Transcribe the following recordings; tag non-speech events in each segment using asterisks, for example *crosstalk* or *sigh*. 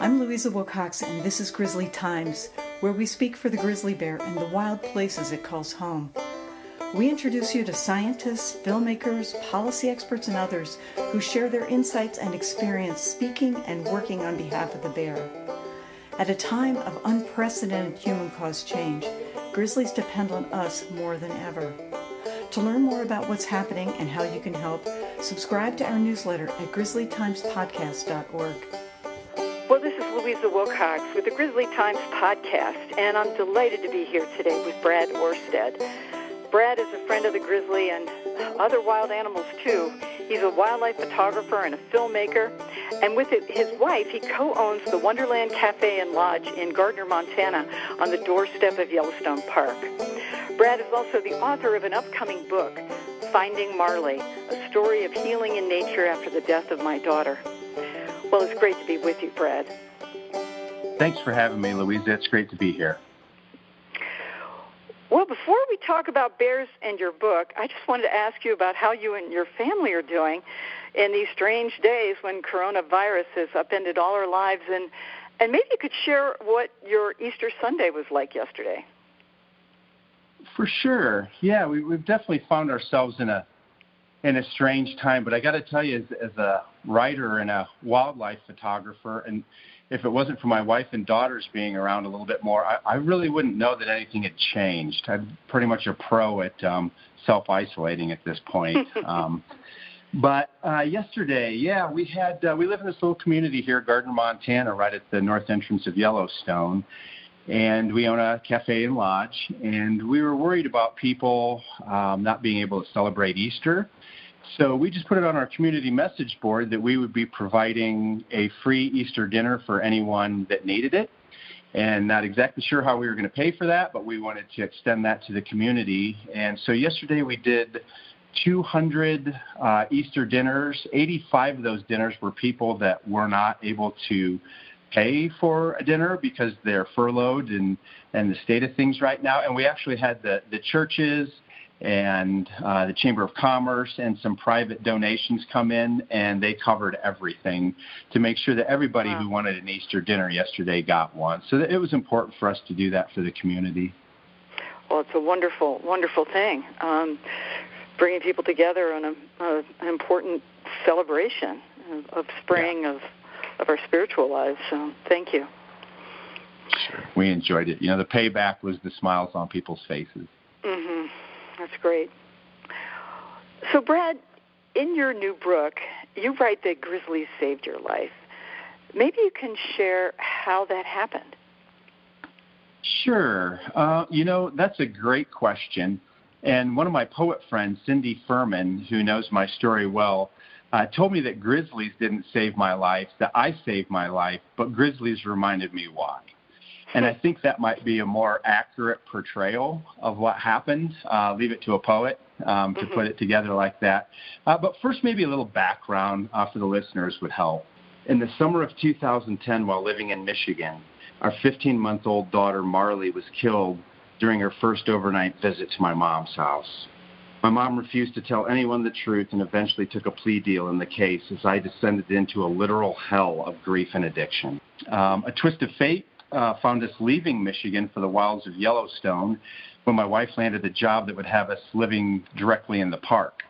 I'm Louisa Wilcox, and this is Grizzly Times, where we speak for the grizzly bear and the wild places it calls home. We introduce you to scientists, filmmakers, policy experts, and others who share their insights and experience speaking and working on behalf of the bear. At a time of unprecedented human caused change, grizzlies depend on us more than ever. To learn more about what's happening and how you can help, subscribe to our newsletter at grizzlytimespodcast.org. Well, this is Louisa Wilcox with the Grizzly Times podcast, and I'm delighted to be here today with Brad Orsted. Brad is a friend of the grizzly and other wild animals too. He's a wildlife photographer and a filmmaker, and with his wife, he co-owns the Wonderland Cafe and Lodge in Gardner, Montana, on the doorstep of Yellowstone Park. Brad is also the author of an upcoming book, Finding Marley, a story of healing in nature after the death of my daughter. Well, it's great to be with you, Brad. Thanks for having me, Louisa. It's great to be here. Well, before we talk about bears and your book, I just wanted to ask you about how you and your family are doing in these strange days when coronavirus has upended all our lives and and maybe you could share what your Easter Sunday was like yesterday. For sure. Yeah, we, we've definitely found ourselves in a in a strange time. But I got to tell you, as, as a writer and a wildlife photographer, and if it wasn't for my wife and daughters being around a little bit more, I, I really wouldn't know that anything had changed. I'm pretty much a pro at um, self isolating at this point. *laughs* um, but uh, yesterday, yeah, we had uh, we live in this little community here, Gardner, Montana, right at the north entrance of Yellowstone, and we own a cafe and lodge. And we were worried about people um, not being able to celebrate Easter. So we just put it on our community message board that we would be providing a free Easter dinner for anyone that needed it. And not exactly sure how we were going to pay for that, but we wanted to extend that to the community. And so yesterday we did 200 uh, Easter dinners. 85 of those dinners were people that were not able to pay for a dinner because they're furloughed and, and the state of things right now. And we actually had the, the churches and uh, the Chamber of Commerce and some private donations come in, and they covered everything to make sure that everybody wow. who wanted an Easter dinner yesterday got one. So it was important for us to do that for the community. Well, it's a wonderful, wonderful thing. Um, bringing people together on a, uh, an important celebration of, of spring yeah. of of our spiritual lives. So thank you. Sure. We enjoyed it. You know, the payback was the smiles on people's faces. Mhm. That's great. So Brad, in your new book, you write that grizzlies saved your life. Maybe you can share how that happened. Sure. Uh, you know, that's a great question. And one of my poet friends, Cindy Furman, who knows my story well, uh, told me that grizzlies didn't save my life, that I saved my life, but grizzlies reminded me why. And I think that might be a more accurate portrayal of what happened. Uh, leave it to a poet um, to mm-hmm. put it together like that. Uh, but first, maybe a little background uh, for the listeners would help. In the summer of 2010, while living in Michigan, our 15 month old daughter Marley was killed during her first overnight visit to my mom's house. My mom refused to tell anyone the truth and eventually took a plea deal in the case as I descended into a literal hell of grief and addiction. Um, a twist of fate uh, found us leaving Michigan for the wilds of Yellowstone when my wife landed a job that would have us living directly in the park.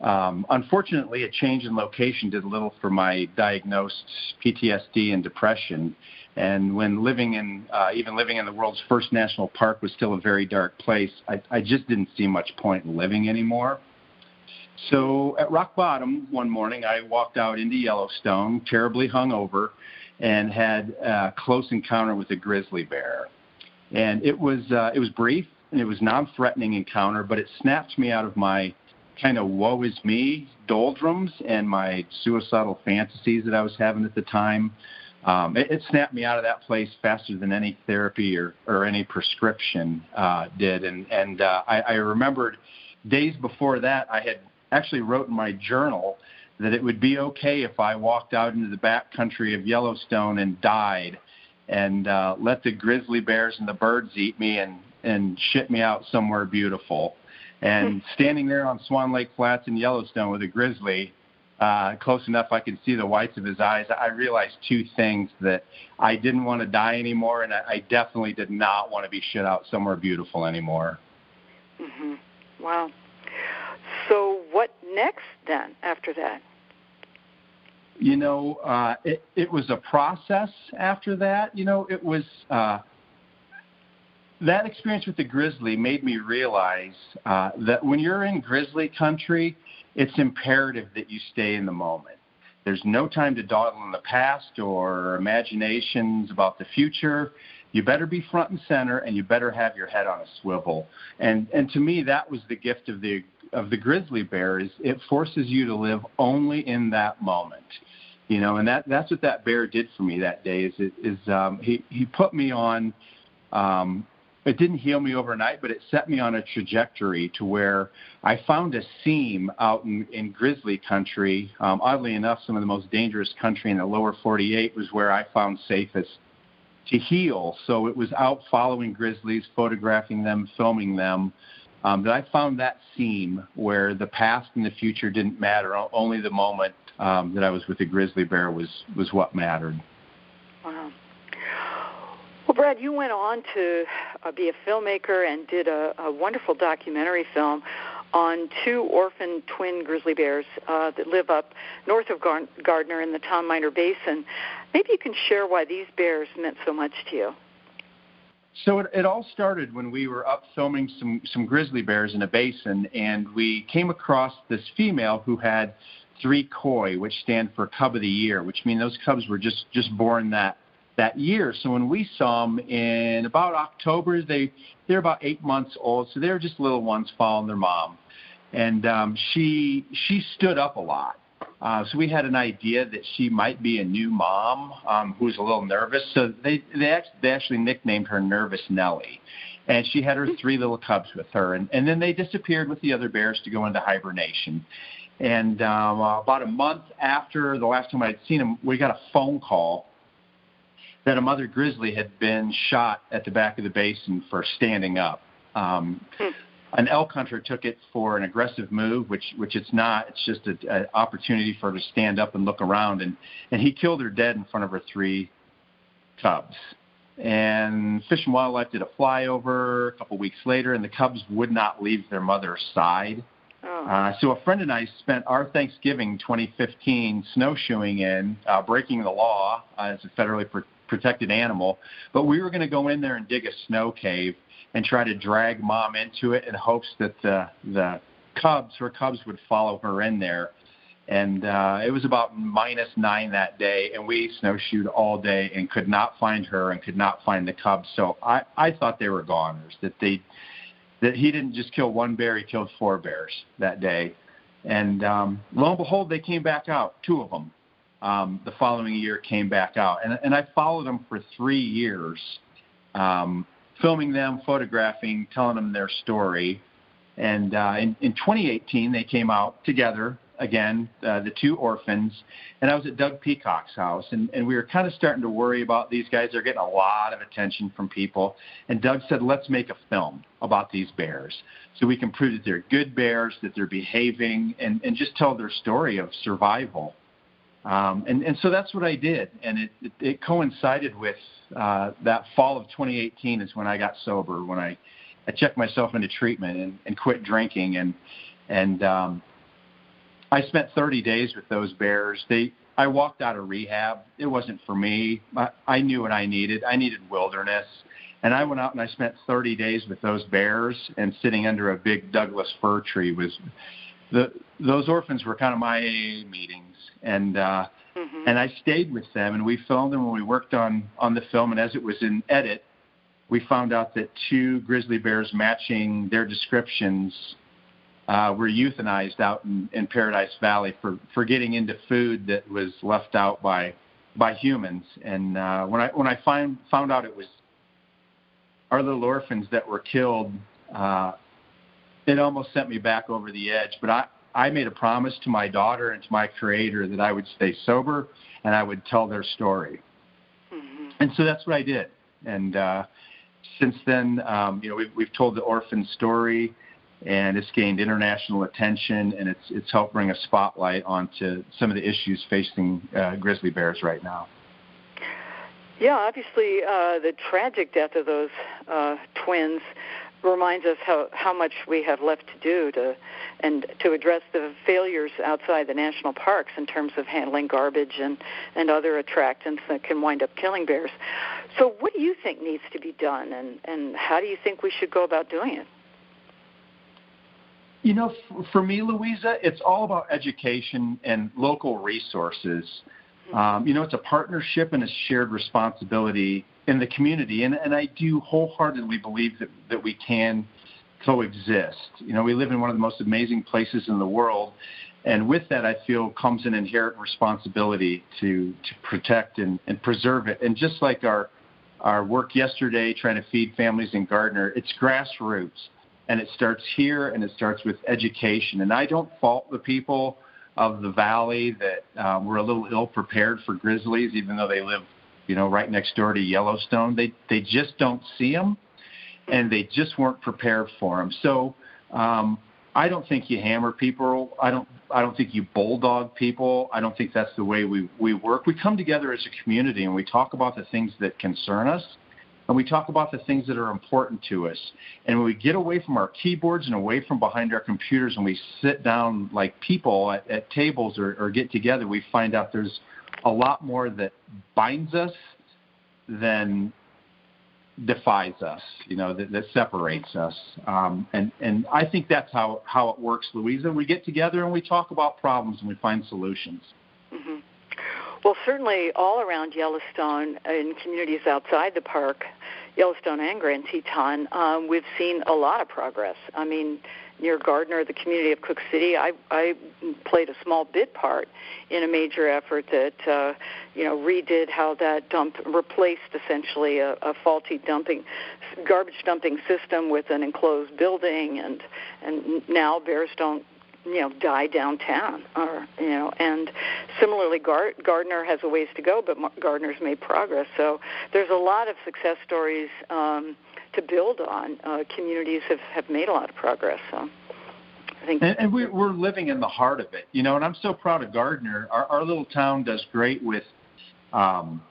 Um, unfortunately, a change in location did little for my diagnosed PTSD and depression. And when living in, uh, even living in the world's first national park was still a very dark place, I, I just didn't see much point in living anymore. So at rock bottom one morning, I walked out into Yellowstone, terribly hungover, and had a close encounter with a grizzly bear. And it was uh, it was brief and it was non-threatening encounter, but it snapped me out of my kind of woe is me doldrums and my suicidal fantasies that I was having at the time um, it, it snapped me out of that place faster than any therapy or, or any prescription uh, did. And, and uh, I, I remembered days before that, I had actually wrote in my journal that it would be okay if I walked out into the back country of Yellowstone and died and uh, let the grizzly bears and the birds eat me and, and shit me out somewhere beautiful. And *laughs* standing there on Swan Lake Flats in Yellowstone with a grizzly uh, close enough I could see the whites of his eyes, I realized two things that I didn't want to die anymore, and I, I definitely did not want to be shut out somewhere beautiful anymore. Mm-hmm. Wow. So what next then after that? You know, uh, it, it was a process after that. You know, it was uh, that experience with the grizzly made me realize uh, that when you're in grizzly country, it's imperative that you stay in the moment. There's no time to dawdle in the past or imaginations about the future. You better be front and center, and you better have your head on a swivel. And and to me, that was the gift of the of the grizzly bear is it forces you to live only in that moment you know and that that's what that bear did for me that day is it is um he he put me on um it didn't heal me overnight, but it set me on a trajectory to where I found a seam out in, in grizzly country. Um, oddly enough, some of the most dangerous country in the lower 48 was where I found safest to heal. So it was out following grizzlies, photographing them, filming them. Um, that I found that seam where the past and the future didn't matter. Only the moment um, that I was with the grizzly bear was was what mattered. Wow. Well, Brad, you went on to uh, be a filmmaker and did a, a wonderful documentary film on two orphan twin grizzly bears uh, that live up north of Gar- Gardner in the Tom Miner Basin. Maybe you can share why these bears meant so much to you. So it, it all started when we were up filming some some grizzly bears in a basin, and we came across this female who had three COY, which stand for cub of the year, which means those cubs were just just born that that year. So when we saw them in about October, they they're about eight months old, so they're just little ones following their mom. And um, she she stood up a lot. Uh, so we had an idea that she might be a new mom um, who was a little nervous. So they they actually, they actually nicknamed her Nervous Nellie, and she had her three little cubs with her. And, and then they disappeared with the other bears to go into hibernation. And um, uh, about a month after the last time I'd seen them, we got a phone call that a mother grizzly had been shot at the back of the basin for standing up. Um, hmm. An elk hunter took it for an aggressive move, which which it's not. It's just an opportunity for her to stand up and look around, and and he killed her dead in front of her three cubs. And Fish and Wildlife did a flyover a couple weeks later, and the cubs would not leave their mother's side. Oh. Uh, so a friend and I spent our Thanksgiving 2015 snowshoeing in, uh, breaking the law uh, as a federally pr- protected animal. But we were going to go in there and dig a snow cave and try to drag mom into it in hopes that the the cubs, her cubs, would follow her in there. And uh, it was about minus nine that day, and we snowshoed all day and could not find her and could not find the cubs. So I I thought they were goners. That they that he didn't just kill one bear, he killed four bears that day. And um, lo and behold, they came back out, two of them um, the following year came back out. And, and I followed them for three years, um, filming them, photographing, telling them their story. And uh, in, in 2018, they came out together again, uh, the two orphans, and I was at Doug Peacock's house, and, and we were kind of starting to worry about these guys. They're getting a lot of attention from people, and Doug said, "Let's make a film about these bears, so we can prove that they're good bears, that they're behaving, and, and just tell their story of survival." Um, and, and so that's what I did. And it, it, it coincided with uh, that fall of 2018 is when I got sober, when I, I checked myself into treatment and, and quit drinking. And, and um, I spent 30 days with those bears. They, I walked out of rehab. It wasn't for me. I, I knew what I needed. I needed wilderness. And I went out and I spent 30 days with those bears and sitting under a big Douglas fir tree was the those orphans were kind of my meetings and uh, mm-hmm. and I stayed with them, and we filmed them when we worked on on the film. And as it was in edit, we found out that two grizzly bears matching their descriptions uh, were euthanized out in, in Paradise Valley for for getting into food that was left out by by humans. And uh, when I when I find found out it was our little orphans that were killed. Uh, it almost sent me back over the edge, but I, I made a promise to my daughter and to my creator that I would stay sober and I would tell their story. Mm-hmm. And so that's what I did. And uh, since then, um, you know, we've, we've told the orphan story. and it's gained international attention, and it's it's helped bring a spotlight onto some of the issues facing uh, grizzly bears right now. Yeah, obviously, uh, the tragic death of those uh, twins reminds us how how much we have left to do to and to address the failures outside the national parks in terms of handling garbage and and other attractants that can wind up killing bears. So, what do you think needs to be done, and and how do you think we should go about doing it? You know, for me, Louisa, it's all about education and local resources. Um, you know, it's a partnership and a shared responsibility in the community, and, and I do wholeheartedly believe that, that we can coexist. You know, we live in one of the most amazing places in the world, and with that, I feel comes an inherent responsibility to to protect and, and preserve it. And just like our our work yesterday, trying to feed families in Gardner, it's grassroots, and it starts here, and it starts with education. And I don't fault the people of the valley that um, were a little ill prepared for grizzlies, even though they live, you know, right next door to Yellowstone. They they just don't see them, and they just weren't prepared for them. So um, I don't think you hammer people. I don't I don't think you bulldog people. I don't think that's the way we we work. We come together as a community and we talk about the things that concern us and we talk about the things that are important to us. And when we get away from our keyboards and away from behind our computers and we sit down like people at, at tables or, or get together, we find out there's a lot more that binds us than defies us, you know, that, that separates us. Um, and, and I think that's how, how it works, Louisa. We get together and we talk about problems and we find solutions. Mm-hmm. Well, certainly all around Yellowstone, and communities outside the park, Yellowstone and Grand Teton, um, we've seen a lot of progress. I mean, near Gardner, the community of Cooke City, I, I played a small bit part in a major effort that uh, you know redid how that dump replaced essentially a, a faulty dumping garbage dumping system with an enclosed building, and and now bears don't you know die downtown or you know and similarly Gar- Gardner has a ways to go but Gardner's made progress. So there's a lot of success stories um, to build on. Uh, communities have have made a lot of progress so I think and, and we're, we're living in the heart of it you know and I'm so proud of Gardner. Our, our little town does great with um,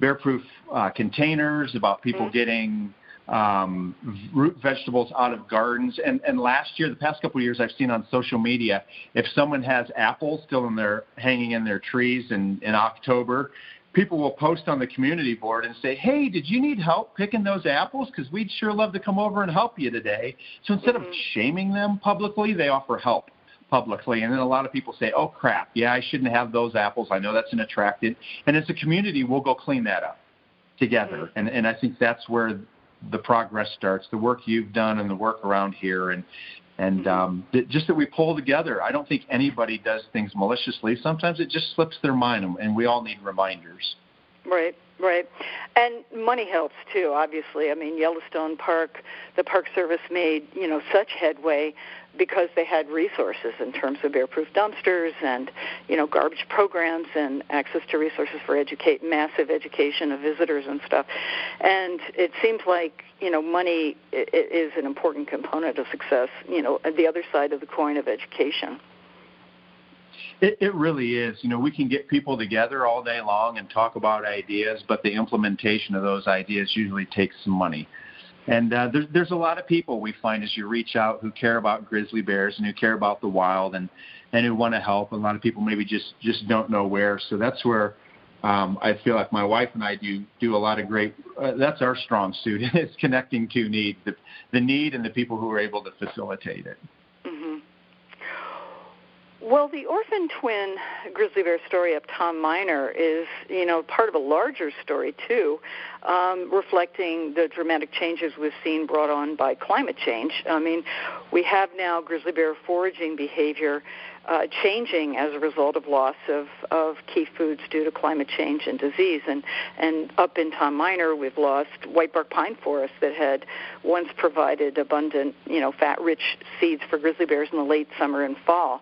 bear-proof uh, containers about people mm-hmm. getting um, root vegetables out of gardens. And, and last year, the past couple of years, I've seen on social media, if someone has apples still in their hanging in their trees in, in October, people will post on the community board and say, "Hey, did you need help picking those apples? Because we'd sure love to come over and help you today." So instead mm-hmm. of shaming them publicly, they offer help publicly. And then a lot of people say, "Oh crap, yeah, I shouldn't have those apples. I know that's an attractant." And as a community, we'll go clean that up together. Mm-hmm. And and I think that's where the progress starts, the work you've done and the work around here, and and mm-hmm. um, th- just that we pull together. I don't think anybody does things maliciously. Sometimes it just slips their mind, and, and we all need reminders. Right, right. And money helps too, obviously. I mean, Yellowstone Park, the Park Service made, you know, such headway because they had resources in terms of bear-proof dumpsters and you know garbage programs and access to resources for educate massive education of visitors and stuff. And it seems like you know money is an important component of success. You know, the other side of the coin of education. It, it really is. You know, we can get people together all day long and talk about ideas, but the implementation of those ideas usually takes some money. And uh, there's there's a lot of people we find as you reach out who care about grizzly bears and who care about the wild and and who want to help. A lot of people maybe just just don't know where. So that's where um, I feel like my wife and I do do a lot of great. Uh, that's our strong suit *laughs* is connecting to need the the need and the people who are able to facilitate it. Well, the orphan twin grizzly bear story of Tom Miner is, you know, part of a larger story too, um, reflecting the dramatic changes we've seen brought on by climate change. I mean, we have now grizzly bear foraging behavior uh, changing as a result of loss of, of key foods due to climate change and disease. And, and up in Tom Miner, we've lost whitebark pine forests that had once provided abundant, you know, fat-rich seeds for grizzly bears in the late summer and fall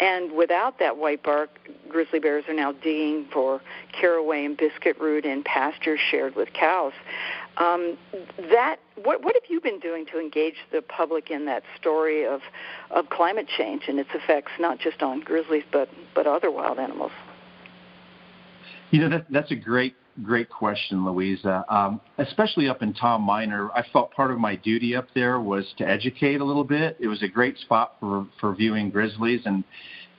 And without that white bark, grizzly bears are now digging for caraway and biscuit root in pastures shared with cows. Um, that what what have you been doing to engage the public in that story of of climate change and its effects, not just on grizzlies but but other wild animals? You know that that's a great great question, Louisa. Um, especially up in Tom Miner, I felt part of my duty up there was to educate a little bit. It was a great spot for for viewing grizzlies and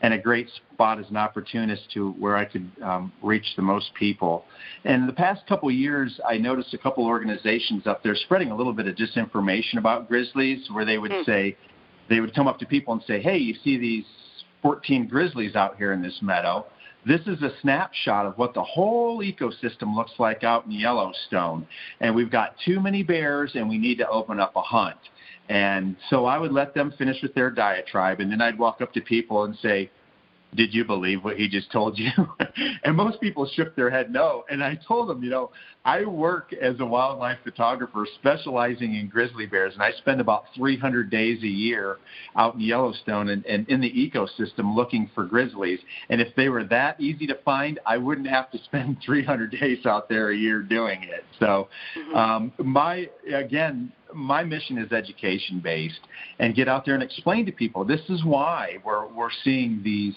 and a great spot as an opportunist to where I could um, reach the most people. And in the past couple of years, I noticed a couple organizations up there spreading a little bit of disinformation about grizzlies, where they would mm. say they would come up to people and say, "Hey, you see these 14 grizzlies out here in this meadow." This is a snapshot of what the whole ecosystem looks like out in Yellowstone. And we've got too many bears, and we need to open up a hunt. And so I would let them finish with their diatribe, and then I'd walk up to people and say, did you believe what he just told you? *laughs* and most people shook their head no. And I told them, you know, I work as a wildlife photographer specializing in grizzly bears, and I spend about 300 days a year out in Yellowstone and, and in the ecosystem looking for grizzlies. And if they were that easy to find, I wouldn't have to spend *laughs* 300 days out there a year doing it. So, mm-hmm. um, my, again, my mission is education based and get out there and explain to people this is why we're, we're seeing these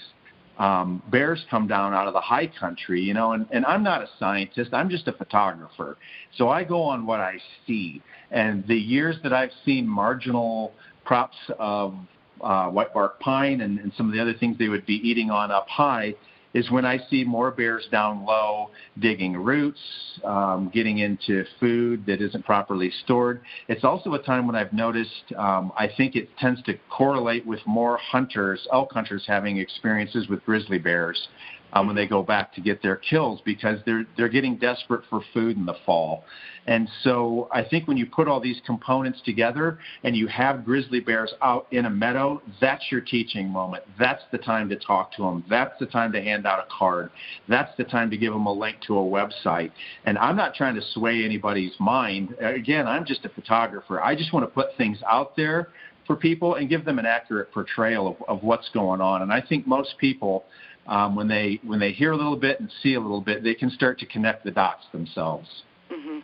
um, bears come down out of the high country, you know, and, and I'm not a scientist, I'm just a photographer. So I go on what I see. And the years that I've seen marginal crops of uh, white bark pine and, and some of the other things they would be eating on up high, is when I see more bears down low digging roots, um, getting into food that isn't properly stored. It's also a time when I've noticed, um, I think it tends to correlate with more hunters, elk hunters having experiences with grizzly bears um, when they go back to get their kills because they're they're getting desperate for food in the fall. And so I think when you put all these components together and you have grizzly bears out in a meadow, that's your teaching moment. That's the time to talk to them. That's the time to hand out a card. That's the time to give them a link to a website. And I'm not trying to sway anybody's mind. Again, I'm just a photographer. I just want to put things out there for people and give them an accurate portrayal of, of what's going on. And I think most people um, when they when they hear a little bit and see a little bit, they can start to connect the dots themselves. Mm-hmm.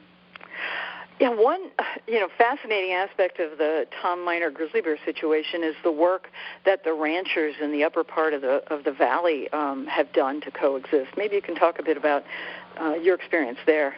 Yeah, one you know fascinating aspect of the Tom Miner grizzly bear situation is the work that the ranchers in the upper part of the of the valley um, have done to coexist. Maybe you can talk a bit about uh, your experience there.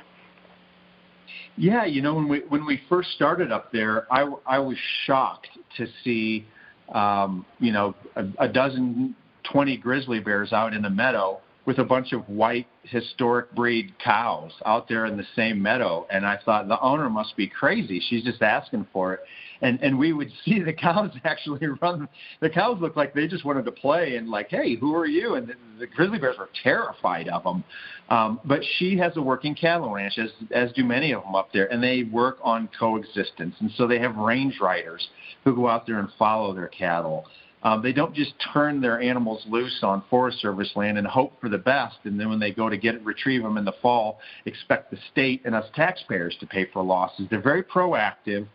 Yeah, you know when we when we first started up there, I I was shocked to see um, you know a, a dozen 20 grizzly bears out in the meadow with a bunch of white historic breed cows out there in the same meadow and I thought the owner must be crazy. She's just asking for it. And and we would *laughs* see the cows *laughs* actually run the cows looked like they just wanted to play and like, "Hey, who are you?" and the, the grizzly bears were terrified of them. Um but she has a working cattle ranch as as do many of them up there and they work on coexistence. And so they have range riders who go out there and follow their cattle. Um, they don't just turn their animals loose on Forest Service land and hope for the best, and then when they go to get retrieve them in the fall, expect the state and us taxpayers to pay for losses. They're very proactive.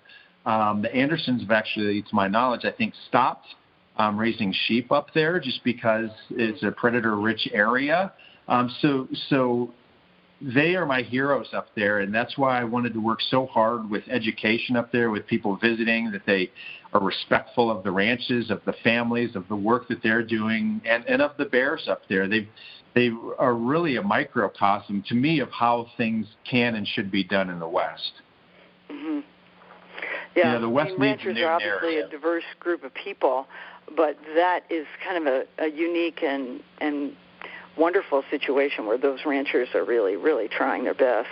Um, the Andersons have actually, to my knowledge, I think stopped um, raising sheep up there just because it's a predator-rich area. Um, so, so they are my heroes up there, and that's why I wanted to work so hard with education up there, with people visiting, that they are respectful of the ranches, of the families, of the work that they're doing, and, and of the bears up there. They they are really a microcosm to me of how things can and should be done in the West. Mm-hmm. Yeah, you know, the West I mean, ranchers are obviously a diverse group of people, but that is kind of a, a unique and and wonderful situation where those ranchers are really, really trying their best.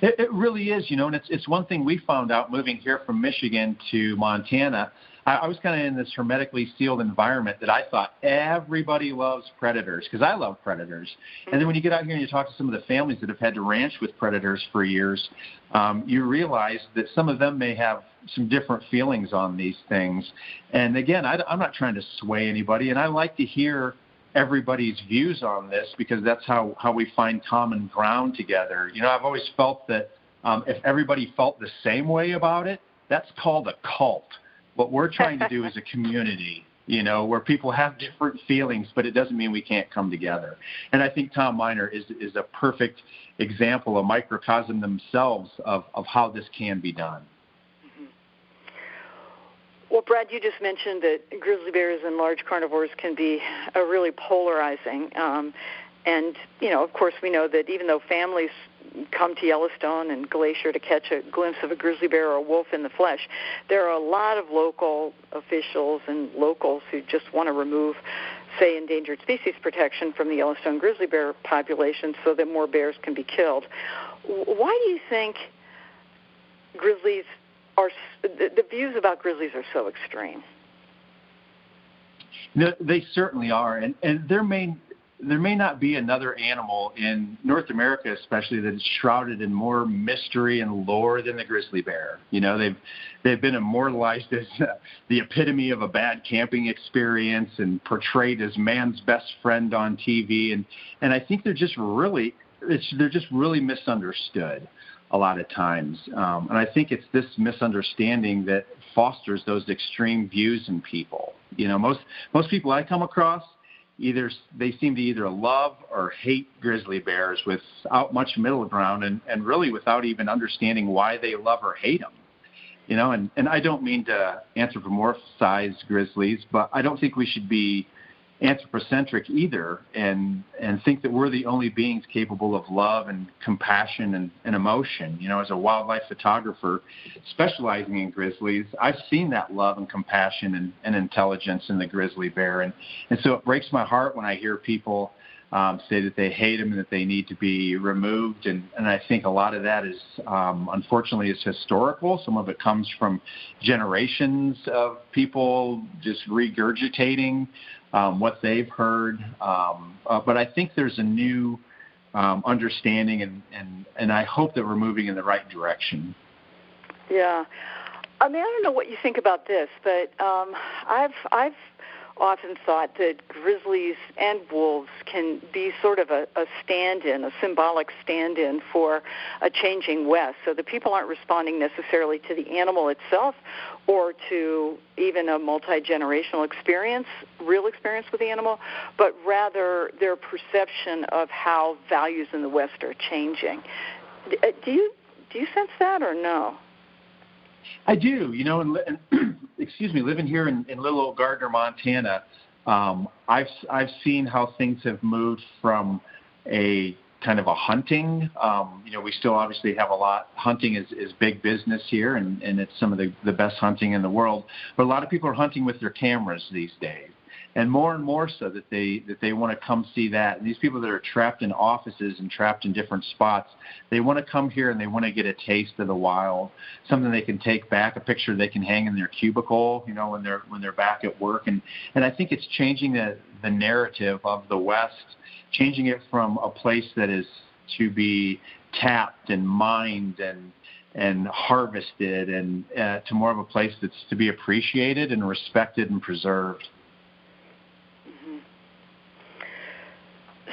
It, it really is, you know, and it's it's one thing we found out moving here from Michigan to Montana. I, I was kind of in this hermetically sealed environment that I thought everybody loves predators because I love predators. Mm-hmm. And then when you get out here and you talk to some of the families that have had to ranch with predators for years, um, you realize that some of them may have some different feelings on these things. And again, I, I'm not trying to sway anybody, and I like to hear everybody's views on this because that's how, how we find common ground together. You know, I've always felt that um, if everybody felt the same way about it, that's called a cult. What we're trying to do is a *laughs* community. you know, where people have different feelings, but it doesn't mean we can't come together. And I think Tom Miner is is a perfect example, a microcosm themselves of, of how this can be done. Well, Brad, you just mentioned that grizzly bears and large carnivores can be a really polarizing. Um, and, you know, of course, we know that even though families come to Yellowstone and Glacier to catch a glimpse of a grizzly bear or a wolf in the flesh. There are a lot of local officials and locals who just want to remove, say, endangered species protection from the Yellowstone grizzly bear population so that more bears can be killed. Why do you think grizzlies are the, the views about grizzlies are so extreme? They certainly are, and and their main there may not be another animal in North America, especially that is shrouded in more mystery and lore than the grizzly bear. You know, they've they've been immortalized as uh, the epitome of a bad camping experience and portrayed as man's best friend on TV, and and I think they're just really it's they're just really misunderstood a lot of times, um, and I think it's this misunderstanding that fosters those extreme views in people. You know, most most people I come across either they seem to either love or hate grizzly bears without much middle ground and, and really without even understanding why they love or hate them you know and, and i don't mean to anthropomorphize grizzlies but i don't think we should be anthropocentric either and and think that we're the only beings capable of love and compassion and, and emotion you know as a wildlife photographer specializing in grizzlies i've seen that love and compassion and, and intelligence in the grizzly bear and and so it breaks my heart when i hear people um, say that they hate them and that they need to be removed. And, and I think a lot of that is, um, unfortunately, is historical. Some of it comes from generations of people just regurgitating um, what they've heard. Um, uh, but I think there's a new um, understanding, and, and, and I hope that we're moving in the right direction. Yeah. I mean, I don't know what you think about this, but um, I've I've often thought that grizzlies and wolves can be sort of a, a stand-in, a symbolic stand-in for a changing West. So the people aren't responding necessarily to the animal itself or to even a multi-generational experience, real experience with the animal, but rather their perception of how values in the West are changing. Uh, do you do you sense that or no? I do. You know, and, and *clears throat* excuse me, living here in, in little old Gardner, Montana, um, I've I've seen how things have moved from a kind of a hunting. Um, you know, we still obviously have a lot. Hunting is, is big business here, and, and it's some of the, the best hunting in the world. But a lot of people are hunting with their cameras these days and more and more so that they that they want to come see that. And these people that are trapped in offices and trapped in different spots, they want to come here and they want to get a taste of the wild, something they can take back, a picture they can hang in their cubicle, you know, when they're when they're back at work. And and I think it's changing the the narrative of the West, changing it from a place that is to be tapped and mined and and harvested and uh, to more of a place that's to be appreciated and respected and preserved.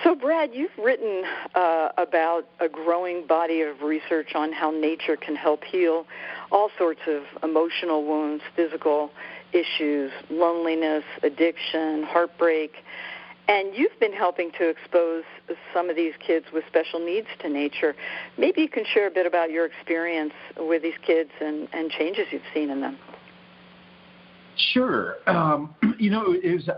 So, Brad, you've written uh, about a growing body of research on how nature can help heal all sorts of emotional wounds, physical issues, loneliness, addiction, heartbreak. And you've been helping to expose some of these kids with special needs to nature. Maybe you can share a bit about your experience with these kids and, and changes you've seen in them. Sure. Um, *clears throat* you know, it was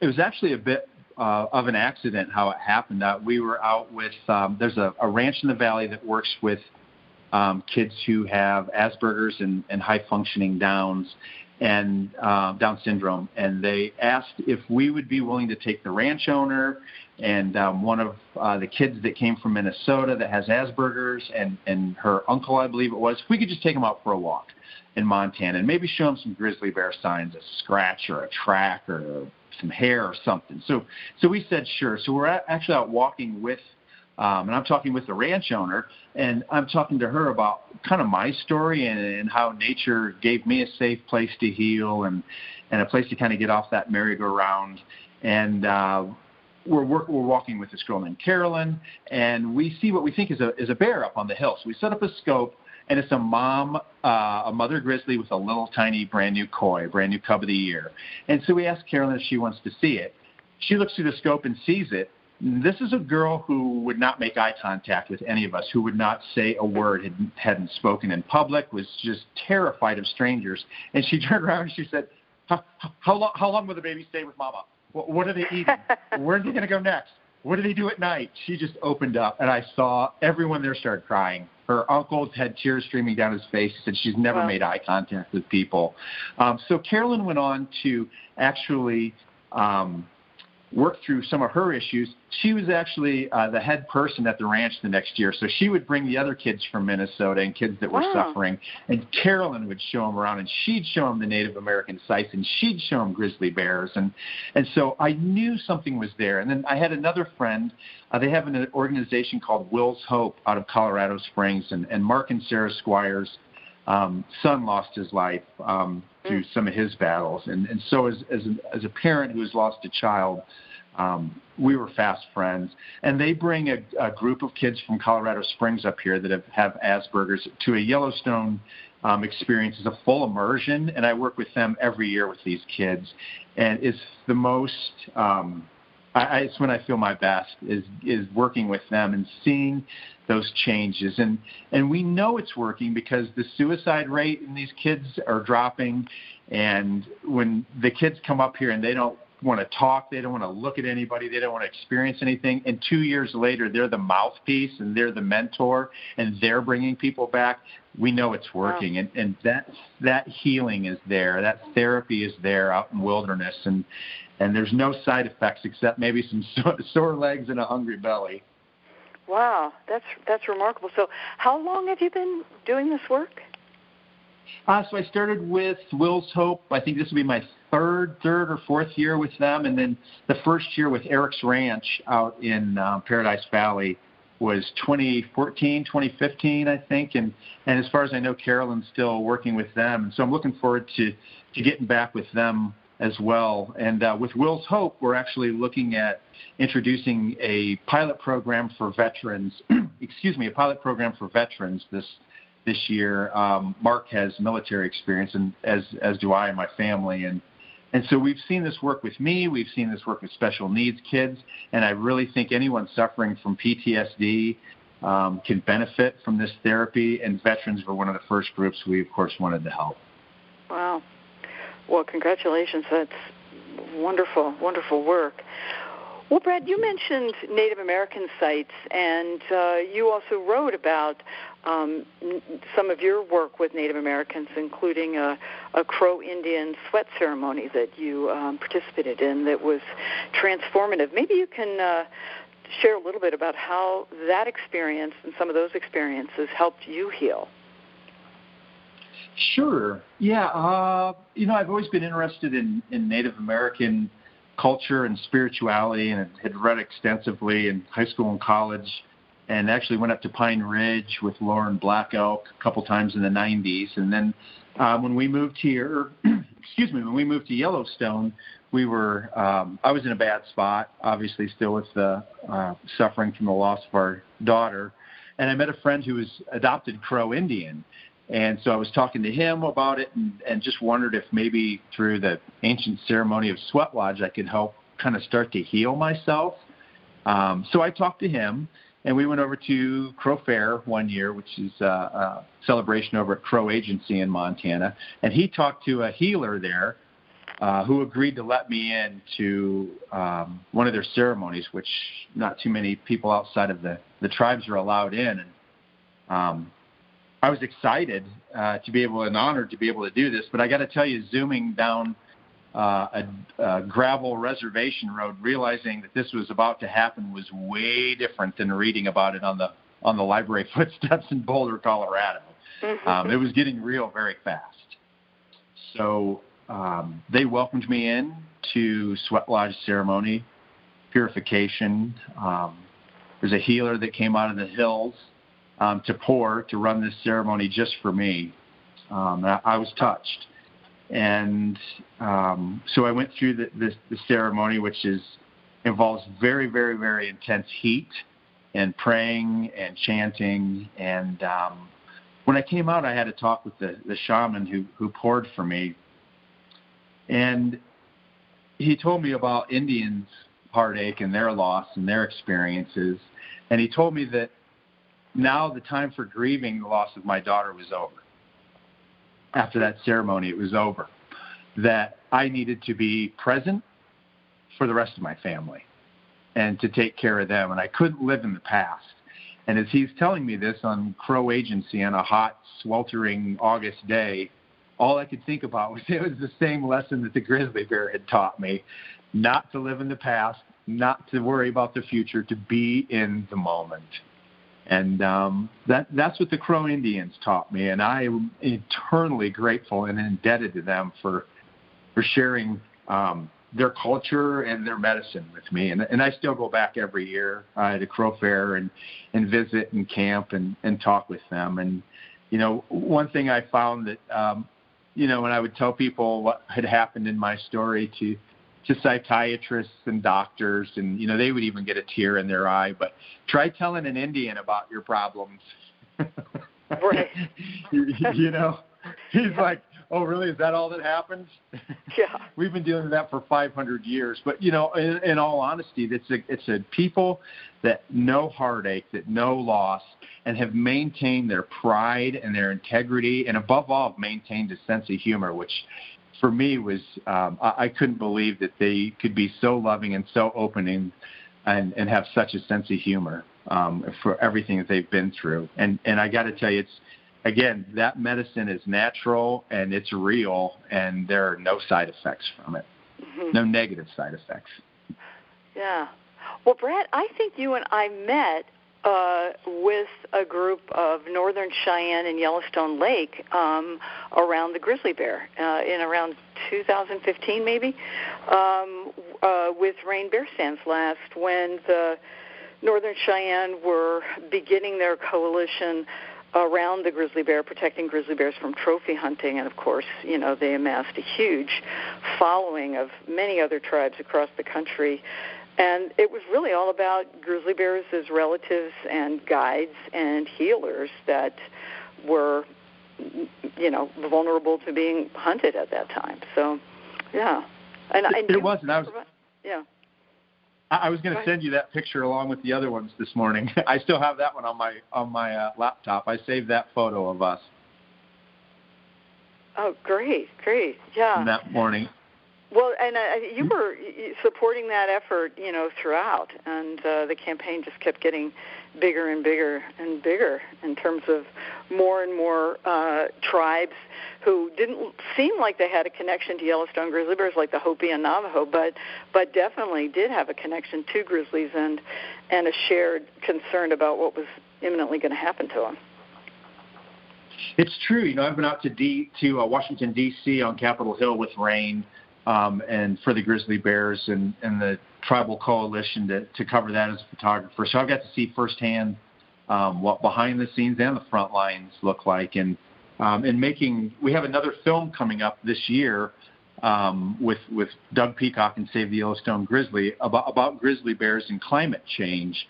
it was actually a bit uh, of an accident how it happened. Uh, we were out with um, there's a, a ranch in the valley that works with um, kids who have Asperger's and, and high functioning Downs and uh, Down syndrome, and they asked if we would be willing to take the ranch owner and um, one of uh, the kids that came from Minnesota that has Asperger's and and her uncle, I believe it was. If we could just take them out for a walk in Montana and maybe show them some grizzly bear signs, a scratch or a track or some hair or something. So, so we said sure. So we're actually out walking with, um, and I'm talking with the ranch owner, and I'm talking to her about kind of my story and, and how nature gave me a safe place to heal and and a place to kind of get off that merry-go-round. And uh, we're work, we're walking with this girl named Carolyn, and we see what we think is a is a bear up on the hill. So we set up a scope and it's a mom, uh, a mother grizzly with a little tiny brand new COY, brand new cub of the year. And so we asked Carolyn if she wants to see it. She looks through the scope and sees it. This is a girl who would not make eye contact with any of us, who would not say a word, had, hadn't spoken in public, was just terrified of strangers. And she *laughs* turned around and she said, "How, how long? How long will the baby stay with Mama? What, what are they eating? *laughs* Where's he going to go next? What do they do at night?" She just opened up, and I saw everyone there start crying her uncle had tears streaming down his face. He said she's never wow. made eye contact with people. Um, so Carolyn went on to actually um, work through some of her issues. She was actually uh, the head person at the ranch the next year, so she would bring the other kids from Minnesota and kids that were wow. suffering, and Carolyn would show them around, and she'd show them the Native American sites, and she'd show them grizzly bears, and and so I knew something was there. And then I had another friend. Uh, they have an organization called Will's Hope out of Colorado Springs, and, and Mark and Sarah Squires. Um, son lost his life um, through mm. some of his battles, and and so as as a, as a parent who has lost a child, um, we were fast friends. And they bring a, a group of kids from Colorado Springs up here that have, have Asperger's to a Yellowstone um, experience. It's a full immersion, and I work with them every year with these kids. And it's the most, um, I, it's when I feel my best is is working with them and seeing those changes. And and we know it's working because the suicide rate in these kids are dropping. And when the kids come up here and they don't want to talk. They don't want to look at anybody. They don't want to experience anything. And two years later, they're the mouthpiece and they're the mentor and they're bringing people back. We know it's working. Wow. And, and that, that healing is there. That therapy is there out in wilderness. And, and there's no side effects except maybe some *laughs* sore legs and a hungry belly. Wow, that's that's remarkable. So, how long have you been doing this work? Uh, so I started with Will's Hope. I think this will be my third, third or fourth year with them, and then the first year with Eric's Ranch out in um, Paradise Valley was 2014, 2015, I think. And and as far as I know, Carolyn's still working with them, and so I'm looking forward to to getting back with them as well. And uh, with Will's Hope, we're actually looking at introducing a pilot program for veterans. *clears throat* excuse me, a pilot program for veterans this this year. Um, Mark has military experience, and as as do I and my family, and and so we've seen this work with me, we've seen this work with special needs kids, and I really think anyone suffering from PTSD um, can benefit from this therapy, and veterans were one of the first groups we, of course, wanted to help. Wow. Well, congratulations. That's wonderful, wonderful work. Well, Brad, you mentioned Native American sites, and uh, you also wrote about um, some of your work with Native Americans, including a, a Crow Indian sweat ceremony that you um, participated in that was transformative. Maybe you can uh, share a little bit about how that experience and some of those experiences helped you heal. Sure. Yeah. Uh, you know, I've always been interested in, in Native American culture and spirituality and had read extensively in high school and college and actually went up to Pine Ridge with Lauren Black Elk a couple times in the 90s. And then um, when we moved here, *clears throat* excuse me, when we moved to Yellowstone, we were, um, I was in a bad spot, obviously still with the uh, suffering from the loss of our daughter. And I met a friend who was adopted Crow Indian. And so I was talking to him about it and, and just wondered if maybe through the ancient ceremony of Sweat Lodge I could help kind of start to heal myself. Um, so I talked to him and we went over to Crow Fair one year, which is a, a celebration over at Crow Agency in Montana. And he talked to a healer there uh, who agreed to let me in to um, one of their ceremonies, which not too many people outside of the, the tribes are allowed in. And um, I was excited uh, to be able and honored to be able to do this. But I got to tell you, zooming down uh, a, a gravel reservation road, realizing that this was about to happen was way different than reading about it on the on the library *laughs* footsteps in Boulder, Colorado. Mm-hmm. Um, it was getting real very fast. So um, they welcomed me in to Sweat Lodge ceremony, purification. Um, there's a healer that came out of the hills um, to pour to run this ceremony just for me. Um, I, I, was touched, and um, so I went through the, the, the ceremony, which is involves very, very, very intense heat and praying and chanting. And um, when I came out, I had a talk with the, the shaman who, who poured for me. And he told me about Indians' heartache and their loss and their experiences. And he told me that now the time for grieving the loss of my daughter was over. After that ceremony, it was over. That I needed to be present for the rest of my family and to take care of them. And I couldn't live in the past. And as he's telling me this on Crow Agency on a hot, sweltering August day, all I could think about was *laughs* it was the same lesson that the grizzly bear had taught me not to live in the past, not to worry about the future, to be in the moment. And um, that, that's what the Crow Indians taught me, and I am eternally grateful and indebted to them for, for sharing um, their culture and their medicine with me. And, and I still go back every year uh, to Crow Fair and, and visit and camp and, and talk with them. And, you know, one thing I found that, um, you know, when I would tell people what had happened in my story to, to psychiatrists and doctors, and, you know, they would even get a tear in their eye, but try telling an Indian about your problems. *laughs* right. *laughs* you, know, he's yeah. like, oh, really? Is that all that happens? *laughs* Yeah. We've been dealing with that for 500 years. But you know, in, in all honesty, it's a it's a people that know heartache, that know loss, and have maintained their pride and their integrity, and above all, maintained a sense of humor, which for me was um, I, I couldn't believe that they could be so loving and so opening and, and have such a sense of humor um, for everything that they've been through. And and I got to tell you, it's again, that medicine is natural and it's real, and there are no side effects from it, mm-hmm. no negative side effects. Yeah. Well, Brad, I think you and I met uh, with a group of Northern Cheyenne and Yellowstone Lake um, around the grizzly bear uh, in around 2015, maybe, um, uh, with Rain Bear Stands last when the Northern Cheyenne were beginning their coalition around the grizzly bear, protecting grizzly bears from trophy hunting, and of course, you know, they amassed a huge following of many other tribes across the country. And it was really all about grizzly bears as relatives and guides and healers that were, you know, vulnerable to being hunted at that time. So, yeah. And, it, it was, and I was. Yeah. I was going to send you that picture along with the other ones this morning. *laughs* I still have that one on my on my uh, laptop. I saved that photo of us. Oh, great, great, yeah. That morning. Well, and uh, you were supporting that effort, you know, throughout, and uh, the campaign just kept getting bigger and bigger and bigger in terms of more and more uh, tribes who didn't seem like they had a connection to Yellowstone grizzly bears, like the Hopi and Navajo, but but definitely did have a connection to grizzlies and and a shared concern about what was imminently going to happen to them. It's true. You know, I've been out to D to uh, Washington D.C. on Capitol Hill with Rain um, and for the grizzly bears and, and the tribal coalition to, to cover that as a photographer. So I've got to see firsthand um, what behind the scenes and the front lines look like. And um, and making we have another film coming up this year um, with with Doug Peacock and Save the Yellowstone Grizzly about about grizzly bears and climate change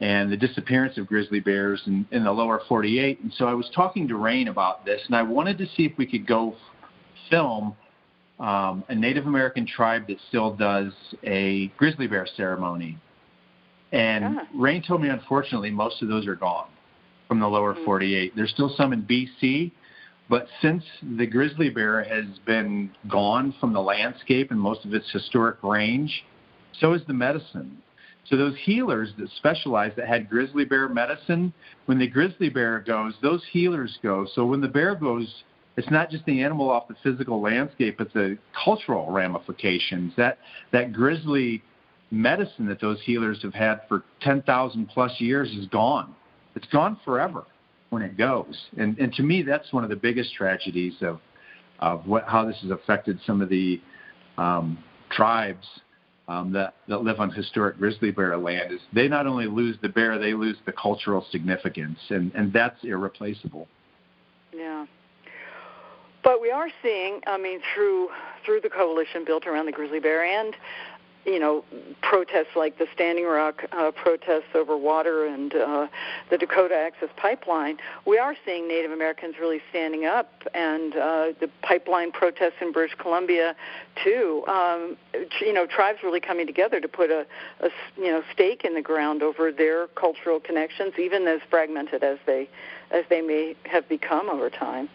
and the disappearance of grizzly bears in, in the lower 48. And so I was talking to Rain about this, and I wanted to see if we could go film um, a Native American tribe that still does a grizzly bear ceremony. And yeah. Rain told me, unfortunately, most of those are gone from the lower mm-hmm. 48. There's still some in BC, but since the grizzly bear has been gone from the landscape and most of its historic range, so is the medicine. So those healers that specialize that had grizzly bear medicine, when the grizzly bear goes, those healers go. So when the bear goes it's not just the animal off the physical landscape, but the cultural ramifications. That that grizzly medicine that those healers have had for 10,000 plus years is gone. It's gone forever when it goes. And and to me, that's one of the biggest tragedies of of what how this has affected some of the um, tribes um, that that live on historic grizzly bear land. Is they not only lose the bear, they lose the cultural significance, and and that's irreplaceable. Yeah. But we are seeing, I mean, through through the coalition built around the grizzly bear and you know, protests like the Standing Rock uh, protests over water and uh, the Dakota Access Pipeline, we are seeing Native Americans really standing up, and uh, the pipeline protests in British Columbia too. Um, you know, tribes really coming together to put a, a you know stake in the ground over their cultural connections, even as fragmented as they as they may have become over time.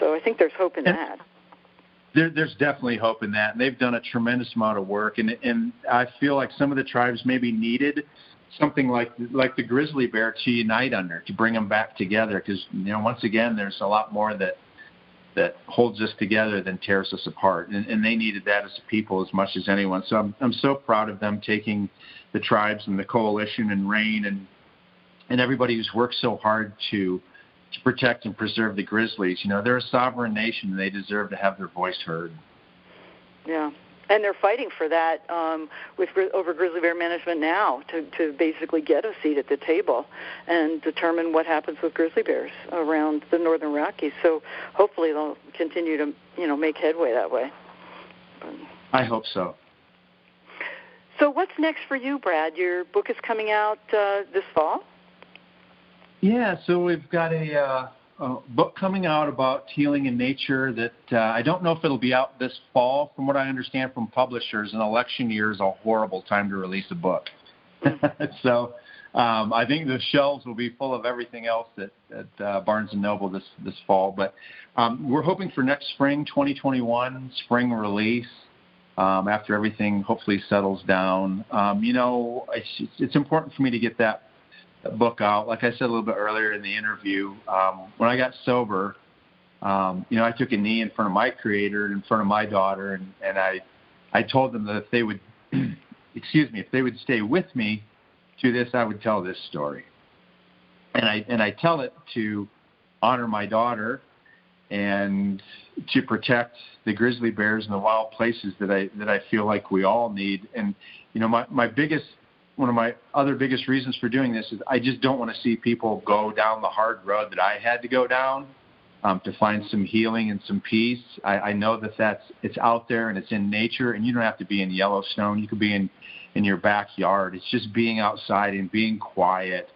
So I think there's hope in that there, there's definitely hope in that. And they've done a tremendous amount of work, and and I feel like some of the tribes maybe needed something like like the grizzly bear to unite under to bring them back together because you know once again there's a lot more that that holds us together than tears us apart and, and they needed that as a people as much as anyone so I'm I'm so proud of them taking the tribes and the coalition and rain and and everybody who's worked so hard to to protect and preserve the grizzlies. You know, they're a sovereign nation and they deserve to have their voice heard. Yeah. And they're fighting for that um, with over grizzly bear management now to, to basically get a seat at the table and determine what happens with grizzly bears around the northern Rockies. So hopefully they'll continue to you know make headway that way. I hope so. So what's next for you, Brad? Your book is coming out uh, this fall. Yeah, so we've got a, uh, a book coming out about healing in nature that uh, I don't know if it'll be out this fall. From what I understand from publishers, an election year is a horrible time to release a book. Mm-hmm. *laughs* so um, I think the shelves will be full of everything else at, at uh, Barnes and Noble this this fall. But um, we're hoping for next spring, 2021, spring release. Um, after everything hopefully settles down, um, you know, it's, it's important for me to get that book out. Like I said a little bit earlier in the interview, um, when I got sober, um, you know, I took a knee in front of my creator and in front of my daughter, and, and I, I told them that if they would, *clears throat* excuse me, if they would stay with me to this, I would tell this story. And I and I tell it to honor my daughter and to protect the grizzly bears and the wild places that I that I feel like we all need. And you know, my my biggest one of my other biggest reasons for doing this is I just don't want to see people go down the hard road that I had to go down um, to find some healing and some peace. I, I know that that's it's out there and it's in nature, and you don't have to be in Yellowstone. You could be in in your backyard. It's just being outside and being quiet,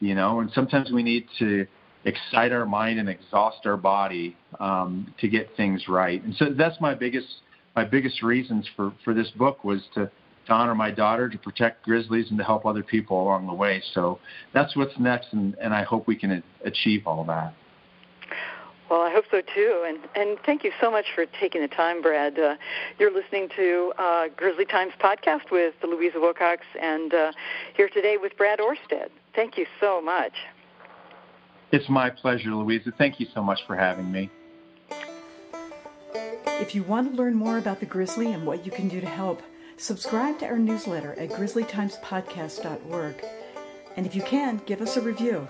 you know. And sometimes we need to excite our mind and exhaust our body um, to get things right. And so that's my biggest my biggest reasons for for this book was to to honor my daughter, to protect grizzlies, and to help other people along the way. So that's what's next, and, and I hope we can achieve all that. Well, I hope so too, and and thank you so much for taking the time, Brad. Uh, you're listening to uh, Grizzly Times podcast with Louisa Willcox, and uh, here today with Brad Orsted. Thank you so much. It's my pleasure, Louisa. Thank you so much for having me. If you want to learn more about the grizzly and what you can do to help Subscribe to our newsletter at grizzlytimespodcast.org. And if you can, give us a review.